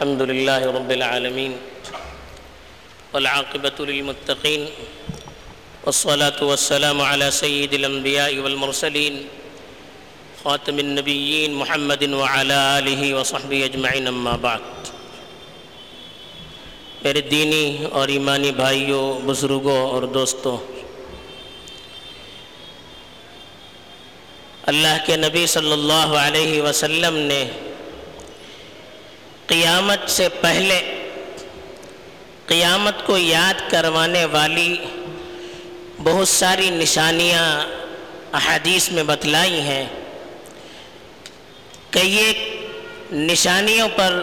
الحمد لله رب العالمين والعاقبة للمتقين والصلاة والسلام على سيد الأنبياء والمرسلين خاتم النبيين محمد وعلى آله وصحبه أجمعين أما بعد میرے دینی اور ایمانی بھائیوں بزرگوں اور دوستوں، اللہ کے نبی صلی اللہ علیہ وسلم نے قیامت سے پہلے قیامت کو یاد کروانے والی بہت ساری نشانیاں احادیث میں بتلائی ہیں کئی ایک نشانیوں پر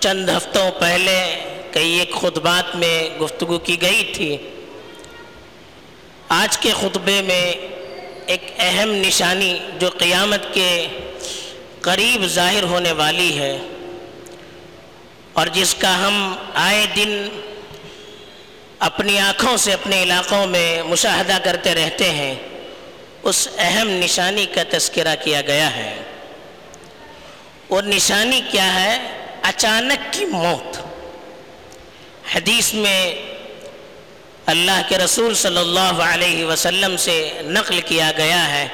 چند ہفتوں پہلے کئی ایک خطبات میں گفتگو کی گئی تھی۔ آج کے خطبے میں ایک اہم نشانی جو قیامت کے قریب ظاہر ہونے والی ہے۔ اور جس کا ہم آئے دن اپنی آنکھوں سے اپنے علاقوں میں مشاہدہ کرتے رہتے ہیں، اس اہم نشانی کا تذکرہ کیا گیا ہے۔ وہ نشانی کیا ہے؟ اچانک کی موت۔ حدیث میں اللہ کے رسول صلی اللہ علیہ وسلم سے نقل کیا گیا ہے۔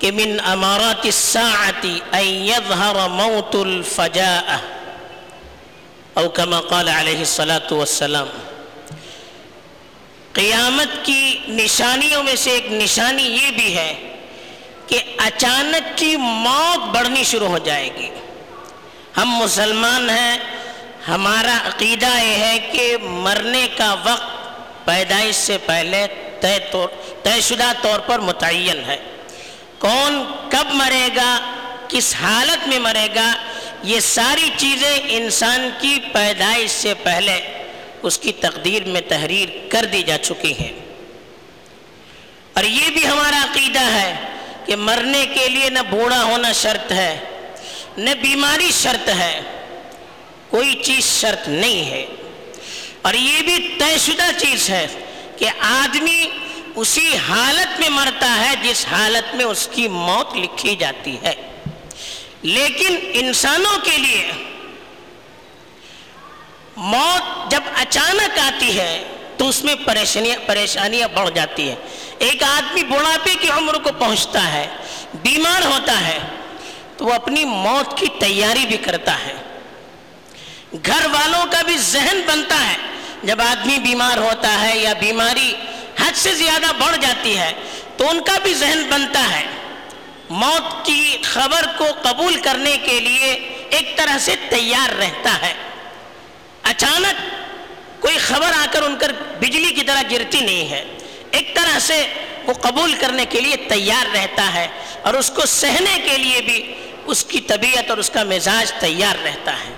کہ من امارات الساعت ان يظهر موت الفجاء او كما قال علیہ الصلاة والسلام قیامت کی نشانیوں میں سے ایک نشانی یہ بھی ہے کہ اچانک کی موت بڑھنی شروع ہو جائے گی۔ ہم مسلمان ہیں، ہمارا عقیدہ یہ ہے کہ مرنے کا وقت پیدائش سے پہلے طے طور، طے شدہ طور پر متعین ہے۔ کون کب مرے گا، کس حالت میں مرے گا، یہ ساری چیزیں انسان کی پیدائش سے پہلے اس کی تقدیر میں تحریر کر دی جا چکی ہیں۔ اور یہ بھی ہمارا عقیدہ ہے کہ مرنے کے لیے نہ بوڑھا ہونا شرط ہے، نہ بیماری شرط ہے، کوئی چیز شرط نہیں ہے۔ اور یہ بھی طے شدہ چیز ہے کہ آدمی اسی حالت میں مرتا ہے جس حالت میں اس کی موت لکھی جاتی ہے۔ لیکن انسانوں کے لیے موت جب اچانک آتی ہے تو اس میں پریشانیاں پریشانیاں بڑھ جاتی ہیں۔ ایک آدمی بڑھاپے کی عمر کو پہنچتا ہے، بیمار ہوتا ہے، تو وہ اپنی موت کی تیاری بھی کرتا ہے۔ گھر والوں کا بھی ذہن بنتا ہے، جب آدمی بیمار ہوتا ہے یا بیماری حد سے زیادہ بڑھ جاتی ہے تو ان کا بھی ذہن بنتا ہے۔ موت کی خبر کو قبول کرنے کے لیے ایک طرح سے تیار رہتا ہے۔ اچانک کوئی خبر آ کر ان کر بجلی کی طرح گرتی نہیں ہے۔ ایک طرح سے وہ قبول کرنے کے لیے تیار رہتا ہے اور اس کو سہنے کے لیے بھی اس کی طبیعت اور اس کا مزاج تیار رہتا ہے۔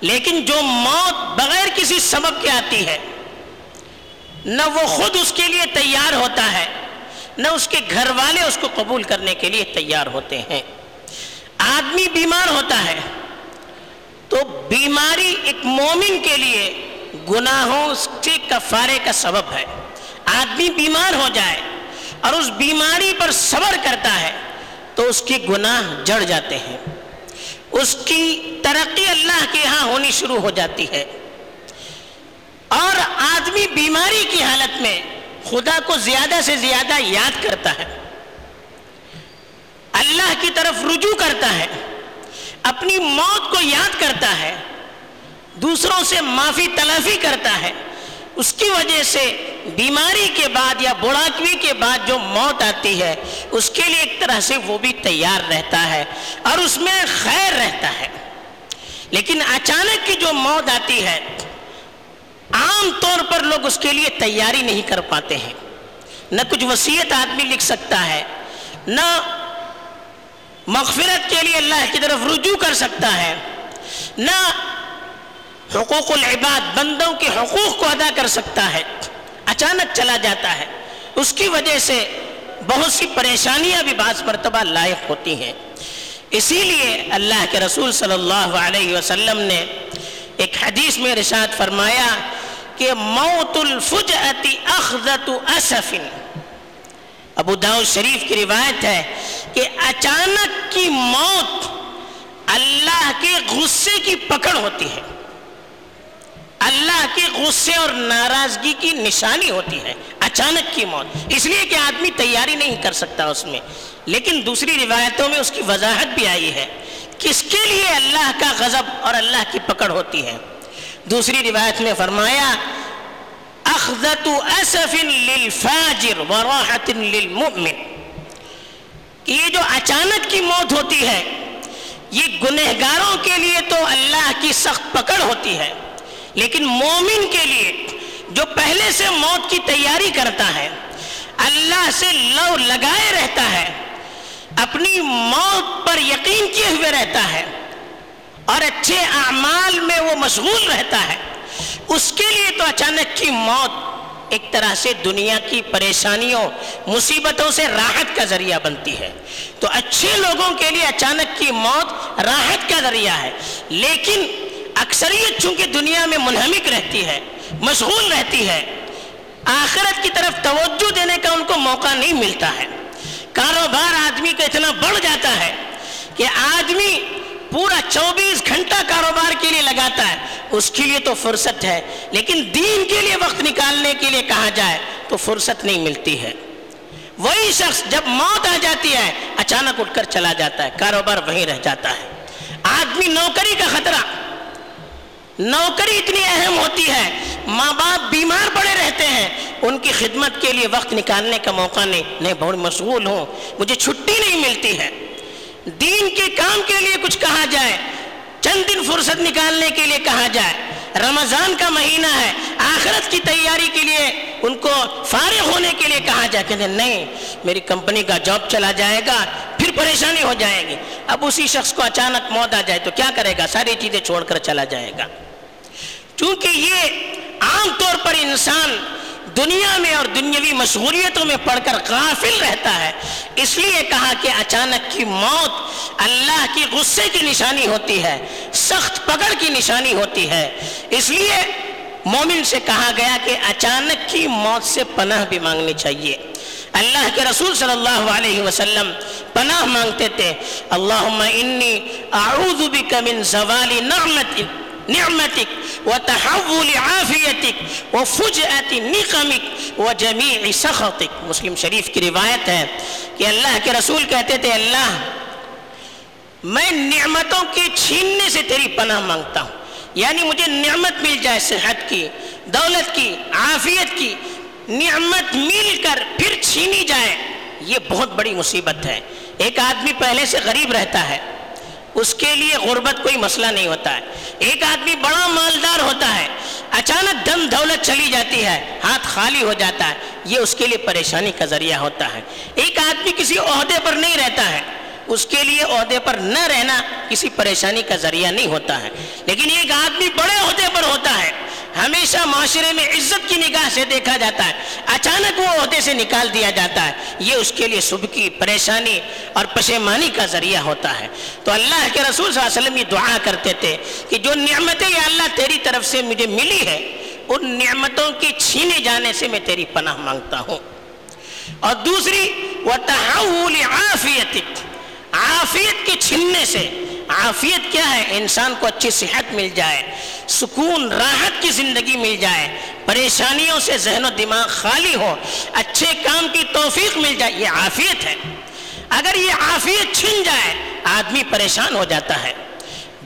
لیکن جو موت بغیر کسی سبب کے آتی ہے نہ وہ خود اس کے لیے تیار ہوتا ہے، نہ اس کے گھر والے اس کو قبول کرنے کے لیے تیار ہوتے ہیں۔ آدمی بیمار ہوتا ہے تو بیماری ایک مومن کے لیے گناہوں سے کفارے کا سبب ہے۔ آدمی بیمار ہو جائے اور اس بیماری پر صبر کرتا ہے تو اس کے گناہ جڑ جاتے ہیں۔ اس کی ترقی اللہ کے ہاں ہونی شروع ہو جاتی ہے۔ اور آدمی بیماری کی حالت میں خدا کو زیادہ سے زیادہ یاد کرتا ہے۔ اللہ کی طرف رجوع کرتا ہے، اپنی موت کو یاد کرتا ہے، دوسروں سے معافی، تلافی کرتا ہے۔ اس کی وجہ سے بیماری کے بعد یا بڑھاپی کے بعد جو موت آتی ہے، اس کے لیے ایک طرح سے وہ بھی تیار رہتا ہے اور اس میں خیر رہتا ہے۔ لیکن اچانک کی جو موت آتی ہے عام طور پر لوگ اس کے لیے تیاری نہیں کر پاتے ہیں۔ نہ کچھ وصیت آدمی لکھ سکتا ہے، نہ مغفرت کے لیے اللہ کی طرف رجوع کر سکتا ہے، نہ حقوق العباد بندوں کے حقوق کو ادا کر سکتا ہے۔ اچانک چلا جاتا ہے۔ اس کی وجہ سے بہت سی پریشانیاں بھی بعض مرتبہ لائق ہوتی ہیں۔ اسی لیے اللہ کے رسول صلی اللہ علیہ وسلم نے ایک حدیث میں رشاد فرمایا کہ موت الفجعت اخذت اسف۔ ابو داؤد شریف کی روایت ہے کہ اچانک کی موت اللہ کے غصے کی پکڑ ہوتی ہے۔ اللہ کے غصے اور ناراضگی کی نشانی ہوتی ہے۔ اچانک کی موت۔ اس لیے کہ آدمی تیاری نہیں کر سکتا اس میں۔ لیکن دوسری روایتوں میں اس کی وضاحت بھی آئی ہے۔ کس کے لیے اللہ کا غضب اور اللہ کی پکڑ ہوتی ہے؟ دوسری روایت میں فرمایا، اخذت اسف للفاجر وراحت للمؤمن۔ یہ جو اچانک کی موت ہوتی ہے، یہ گنہگاروں کے لیے تو اللہ کی سخت پکڑ ہوتی ہے، لیکن مومن کے لیے جو پہلے سے موت کی تیاری کرتا ہے، اللہ سے لو لگائے رہتا ہے، اپنی موت پر یقین کیے ہوئے رہتا ہے۔ اور اچھے اعمال میں وہ مشغول رہتا ہے۔ اس کے لیے تو اچانک کی موت ایک طرح سے دنیا کی پریشانیوں، مصیبتوں سے راحت کا ذریعہ بنتی ہے۔ تو اچھے لوگوں کے لیے اچانک کی موت راحت کا ذریعہ ہے۔ لیکن اکثریت چونکہ دنیا میں منہمک رہتی ہے، مشغول رہتی ہے، آخرت کی طرف توجہ دینے کا ان کو موقع نہیں ملتا ہے۔ کاروبار آدمی کا اتنا بڑھ جاتا ہے کہ آدمی پورا چوبیس گھنٹہ کاروبار کے لیے لگاتا ہے۔ اس کے لیے تو فرصت ہے، لیکن دین کے لیے وقت نکالنے کے لیے کہا جائے تو فرصت نہیں ملتی ہے۔ وہی شخص جب موت آ جاتی ہے، اچانک اٹھ کر چلا جاتا ہے، کاروبار وہیں رہ جاتا ہے۔ آدمی نوکری کا خطرہ، نوکری اتنی اہم ہوتی ہے، ماں باپ بیمار پڑے رہتے ہیں، ان کی خدمت کے لیے وقت نکالنے کا موقع نہیں نہیں، بہت مشغول ہوں، مجھے چھٹی نہیں ملتی ہے۔ دین کے کام کے لیے کچھ کہا جائے، چند دن فرصت نکالنے کے لیے کہا جائے۔ رمضان کا مہینہ ہے، آخرت کی تیاری کے لیے ان کو فارغ ہونے کے لیے کہا جائے۔ کہتے نہیں، میری کمپنی کا جاب چلا جائے گا، پھر پریشانی ہو جائے گی۔ اب اسی شخص کو اچانک موت آ جائے تو کیا کرے گا؟ ساری چیزیں چھوڑ کر چلا جائے گا۔ چونکہ یہ عام طور پر انسان دنیا میں اور دنیاوی مشغولیتوں میں پڑھ کر غافل رہتا ہے۔ اس لیے کہا کہ اچانک کی موت اللہ کی غصے کی نشانی ہوتی ہے، سخت پکڑ کی نشانی ہوتی ہے۔ اس لیے مومن سے کہا گیا کہ اچانک کی موت سے پناہ بھی مانگنی چاہیے۔ اللہ کے رسول صلی اللہ علیہ وسلم پناہ مانگتے تھے، اللہم انی اعوذ بک من زوال نعمتک نعمتك وتحول عافيتك وفجأة نقمك وجميع سخطك مسلم شریف کی روایت ہے کہ اللہ کے رسول کہتے تھے، اللہ، میں نعمتوں کے چھیننے سے تیری پناہ مانگتا ہوں۔ یعنی مجھے نعمت مل جائے صحت کی، دولت کی، عافیت کی، نعمت مل کر پھر چھینی جائے۔ یہ بہت بڑی مصیبت ہے۔ ایک آدمی پہلے سے غریب رہتا ہے۔ اس کے لیے غربت کوئی مسئلہ نہیں ہوتا ہے۔ ایک آدمی بڑا مالدار ہوتا ہے، اچانک دم دولت چلی جاتی ہے، ہاتھ خالی ہو جاتا ہے، یہ اس کے لیے پریشانی کا ذریعہ ہوتا ہے۔ ایک آدمی کسی عہدے پر نہیں رہتا ہے، اس کے لیے عہدے پر نہ رہنا کسی پریشانی کا ذریعہ نہیں ہوتا ہے۔ لیکن ایک آدمی بڑے عہدے پر ہوتا ہے ہمیشہ معاشرے میں عزت کی نگاہ سے دیکھا جاتا ہے۔ اچانک وہ عہدے سے نکال دیا جاتا ہے۔ یہ اس کے لیے صبح کی پریشانی اور پشیمانی کا ذریعہ ہوتا ہے۔ تو اللہ کے رسول صلی اللہ علیہ وسلم یہ دعا کرتے تھے کہ جو نعمتیں یا اللہ تیری طرف سے مجھے ملی ہے ان نعمتوں کے چھینے جانے سے میں تیری پناہ مانگتا ہوں۔ اور دوسری وہ تحول عافیت عافیت کے چھننے سے، عافیت کیا ہے؟ انسان کو اچھی صحت مل جائے۔ سکون، راحت کی زندگی مل جائے، پریشانیوں سے ذہن و دماغ خالی ہو، اچھے کام کی توفیق مل جائے، یہ عافیت ہے۔ اگر یہ عافیت چھن جائے، آدمی پریشان ہو جاتا ہے۔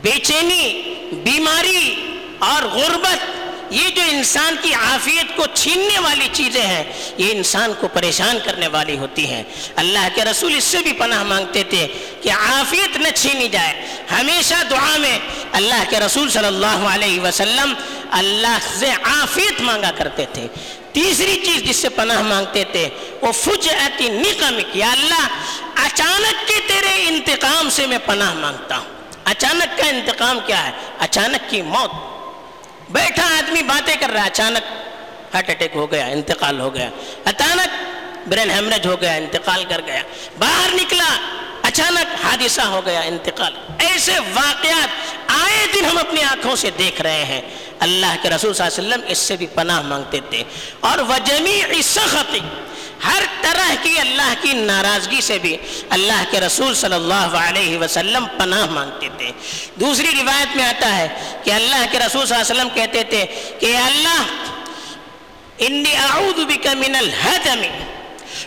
بے چینی، بیماری اور غربت یہ جو انسان کی عافیت کو چھیننے والی چیزیں ہیں، یہ انسان کو پریشان کرنے والی ہوتی ہیں۔ اللہ کے رسول اس سے بھی پناہ مانگتے تھے کہ عافیت نہ چھینی جائے۔ ہمیشہ دعا میں اللہ کے رسول صلی اللہ علیہ وسلم اللہ سے عافیت مانگا کرتے تھے۔ تیسری چیز جس سے پناہ مانگتے تھے، وہ فجعتی نقمک یا اللہ، اچانک کے تیرے انتقام سے میں پناہ مانگتا ہوں۔ اچانک کا انتقام کیا ہے؟ اچانک کی موت۔ بیٹھا آدمی باتیں کر رہا ہے، اچانک ہارٹ اٹیک ہو گیا، انتقال ہو گیا۔ اچانک برین ہیمریج ہو گیا، انتقال کر گیا۔ باہر نکلا، اچانک حادثہ ہو گیا، انتقال۔ ایسے واقعات آئے دن ہم اپنی آنکھوں سے دیکھ رہے ہیں۔ اللہ کے رسول صلی اللہ علیہ وسلم اس سے بھی پناہ مانگتے تھے۔ اور وجمی سخت ہر طرح کی اللہ کی ناراضگی سے بھی اللہ کے رسول صلی اللہ علیہ وسلم پناہ مانگتے تھے۔ دوسری روایت میں آتا ہے کہ اللہ کے رسول صلی اللہ علیہ وسلم کہتے تھے کہ اللہ، انی اعوذ بک من الہدم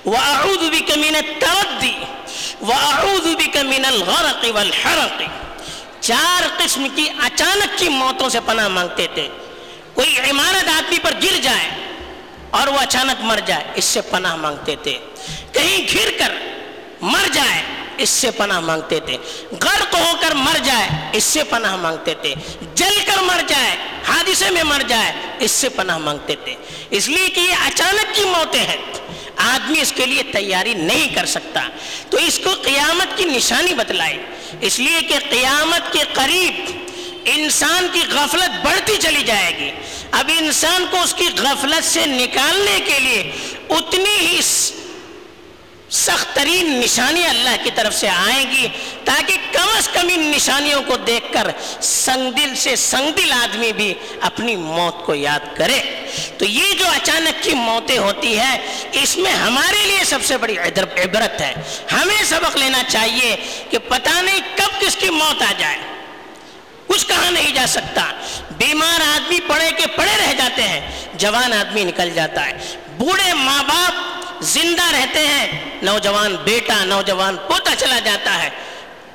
واعوذ بک من التردی واعوذ بک من الغرق والحرق۔ چار قسم کی اچانک کی موتوں سے پناہ مانگتے تھے۔ کوئی عمارت آدمی پر گر جائے اور وہ اچانک مر جائے، اس سے پناہ مانگتے تھے۔ کہیں گر کر مر جائے، اس سے پناہ مانگتے تھے۔ غرق ہو کر مر جائے، اس سے پناہ مانگتے تھے۔ جل کر مر جائے، حادثے میں مر جائے، اس سے پناہ مانگتے تھے۔ اس لیے کہ یہ اچانک کی موتیں ہیں۔ آدمی اس کے لیے تیاری نہیں کر سکتا۔ تو اس کو قیامت کی نشانی بتلائی اس لیے کہ قیامت کے قریب انسان کی غفلت بڑھتی چلی جائے گی۔ اب انسان کو اس کی غفلت سے نکالنے کے لیے اتنی ہی سخت ترین نشانی اللہ کی طرف سے آئیں گی تاکہ کم از کم ان نشانیوں کو دیکھ کر سنگ دل سے سنگ دل آدمی بھی اپنی موت کو یاد کرے۔ تو یہ جو اچانک کی موتیں ہوتی ہیں، اس میں ہمارے لیے سب سے بڑی عبرت ہے۔ ہمیں سبق لینا چاہیے کہ پتہ نہیں کب کس کی موت آ جائے۔ کچھ کہا نہیں جا سکتا۔ بیمار آدمی پڑے کے پڑے رہ جاتے ہیں، جوان آدمی نکل جاتا ہے۔ بوڑھے ماں باپ زندہ رہتے ہیں، نوجوان بیٹا، نوجوان پوتا چلا جاتا ہے۔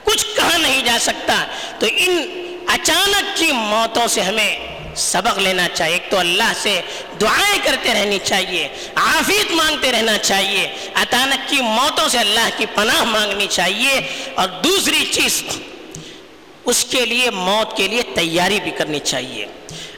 کچھ کہا نہیں جا سکتا۔ تو ان اچانک کی موتوں سے ہمیں سبق لینا چاہیے۔ ایک تو اللہ سے دعائیں کرتے رہنی چاہیے، عافیت مانگتے رہنا چاہیے۔ اچانک کی موتوں سے اللہ کی پناہ مانگنی چاہیے۔ اور دوسری چیز اس کے لیے موت کے لیے تیاری بھی کرنی چاہیے۔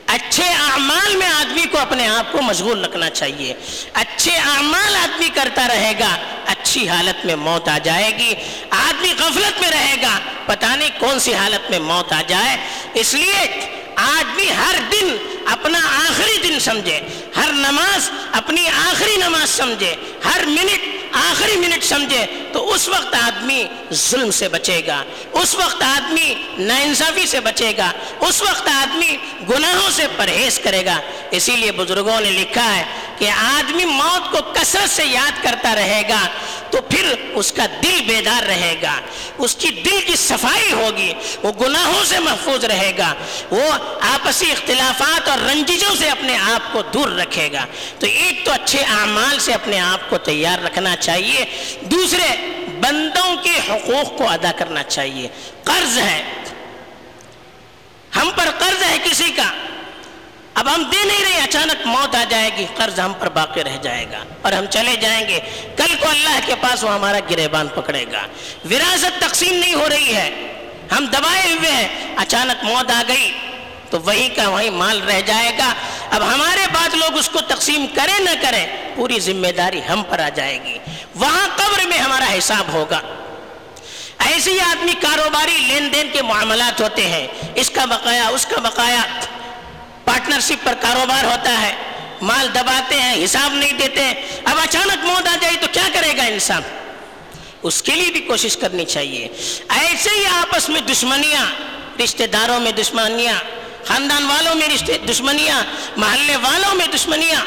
اچھے اعمال میں آدمی کو اپنے آپ کو مشغول رکھنا چاہیے۔ اچھے اعمال آدمی کرتا رہے گا، اچھی حالت میں موت آ جائے گی۔ آدمی غفلت میں رہے گا، پتہ نہیں کون سی حالت میں موت آ جائے۔ اس لیے آدمی ہر دن اپنا آخری دن سمجھے، ہر نماز اپنی آخری نماز سمجھے، ہر منٹ آخری منٹ سمجھے تو اس وقت آدمی ظلم سے بچے گا، اس وقت آدمی ناانصافی سے بچے گا، اس وقت آدمی گناہوں سے پرہیز کرے گا۔ اسی لیے بزرگوں نے لکھا ہے کہ آدمی موت کو کثرت سے یاد کرتا رہے گا۔ تو پھر اس کا دل بیدار رہے گا۔ اس کی دل کی صفائی ہوگی، وہ گناہوں سے محفوظ رہے گا۔ وہ آپسی اختلافات اور رنجیجوں سے اپنے آپ کو دور رکھے گا۔ تو ایک تو اچھے اعمال سے اپنے آپ کو تیار رکھنا چاہیے۔ دوسرے، بندوں کے حقوق کو ادا کرنا چاہیے۔ قرض ہے۔ ہم پر قرض ہے کسی کا۔ اب ہم دے نہیں رہے، اچانک موت آ جائے گی، قرض ہم پر باقی رہ جائے گا۔ اور ہم چلے جائیں گے۔ کل کو اللہ کے پاس وہ ہمارا گریبان پکڑے گا۔ وراثت تقسیم نہیں ہو رہی ہے۔ ہم دبائے ہوئے ہیں۔ اچانک موت آ گئی۔ تو وہی کا وہی مال رہ جائے گا۔ اب ہمارے بعد لوگ اس کو تقسیم کریں نہ کریں، پوری ذمہ داری ہم پر آ جائے گی۔ وہاں قبر میں ہمارا حساب ہوگا۔ ایسے ہی آدمی کاروباری، لین دین کے معاملات ہوتے ہیں۔ اس کا بقایا، اس کا بقایا۔ پارٹنرشپ پر کاروبار ہوتا ہے۔ مال دباتے ہیں، حساب نہیں دیتے اب اچانک موت آ جائے تو کیا کرے گا انسان؟ اس کے لیے بھی کوشش کرنی چاہیے۔ ایسے ہی آپس میں دشمنیاں، رشتہ داروں میں دشمنیاں، خاندان والوں میں رشتے دشمنیاں، محلے والوں میں دشمنیاں۔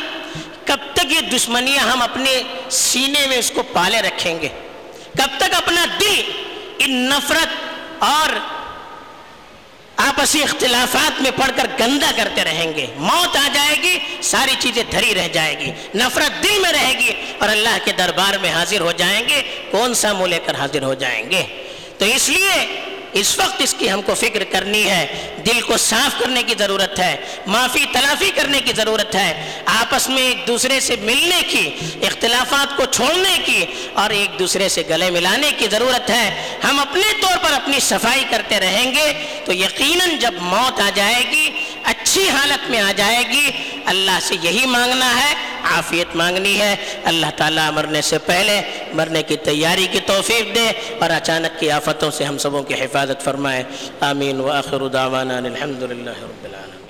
کب تک یہ دشمنیاں ہم اپنے سینے میں اس کو پالے رکھیں گے؟ کب تک اپنا دل ان نفرت اور آپسی اختلافات میں پڑھ کر گندا کرتے رہیں گے۔ موت آ جائے گی، ساری چیزیں دھری رہ جائے گی۔ نفرت دل میں رہے گی اور اللہ کے دربار میں حاضر ہو جائیں گے۔ کون سا منہ لے کر حاضر ہو جائیں گے؟ تو اس لیے اس وقت اس کی ہم کو فکر کرنی ہے، دل کو صاف کرنے کی ضرورت ہے، معافی، تلافی کرنے کی ضرورت ہے۔ آپس میں ایک دوسرے سے ملنے کی، اختلافات کو چھوڑنے کی اور ایک دوسرے سے گلے ملانے کی ضرورت ہے۔ ہم اپنے طور پر اپنی صفائی کرتے رہیں گے تو یقیناً جب موت آ جائے گی، اچھی حالت میں آ جائے گی، اللہ سے یہی مانگنا ہے۔ عافیت مانگنی ہے۔ اللہ تعالیٰ مرنے سے پہلے مرنے کی تیاری کی توفیق دے اور اچانک کی آفتوں سے ہم سبوں کی حفاظت فرمائے۔ آمین۔ و آخر دعوانا الحمد للہ رب العالمين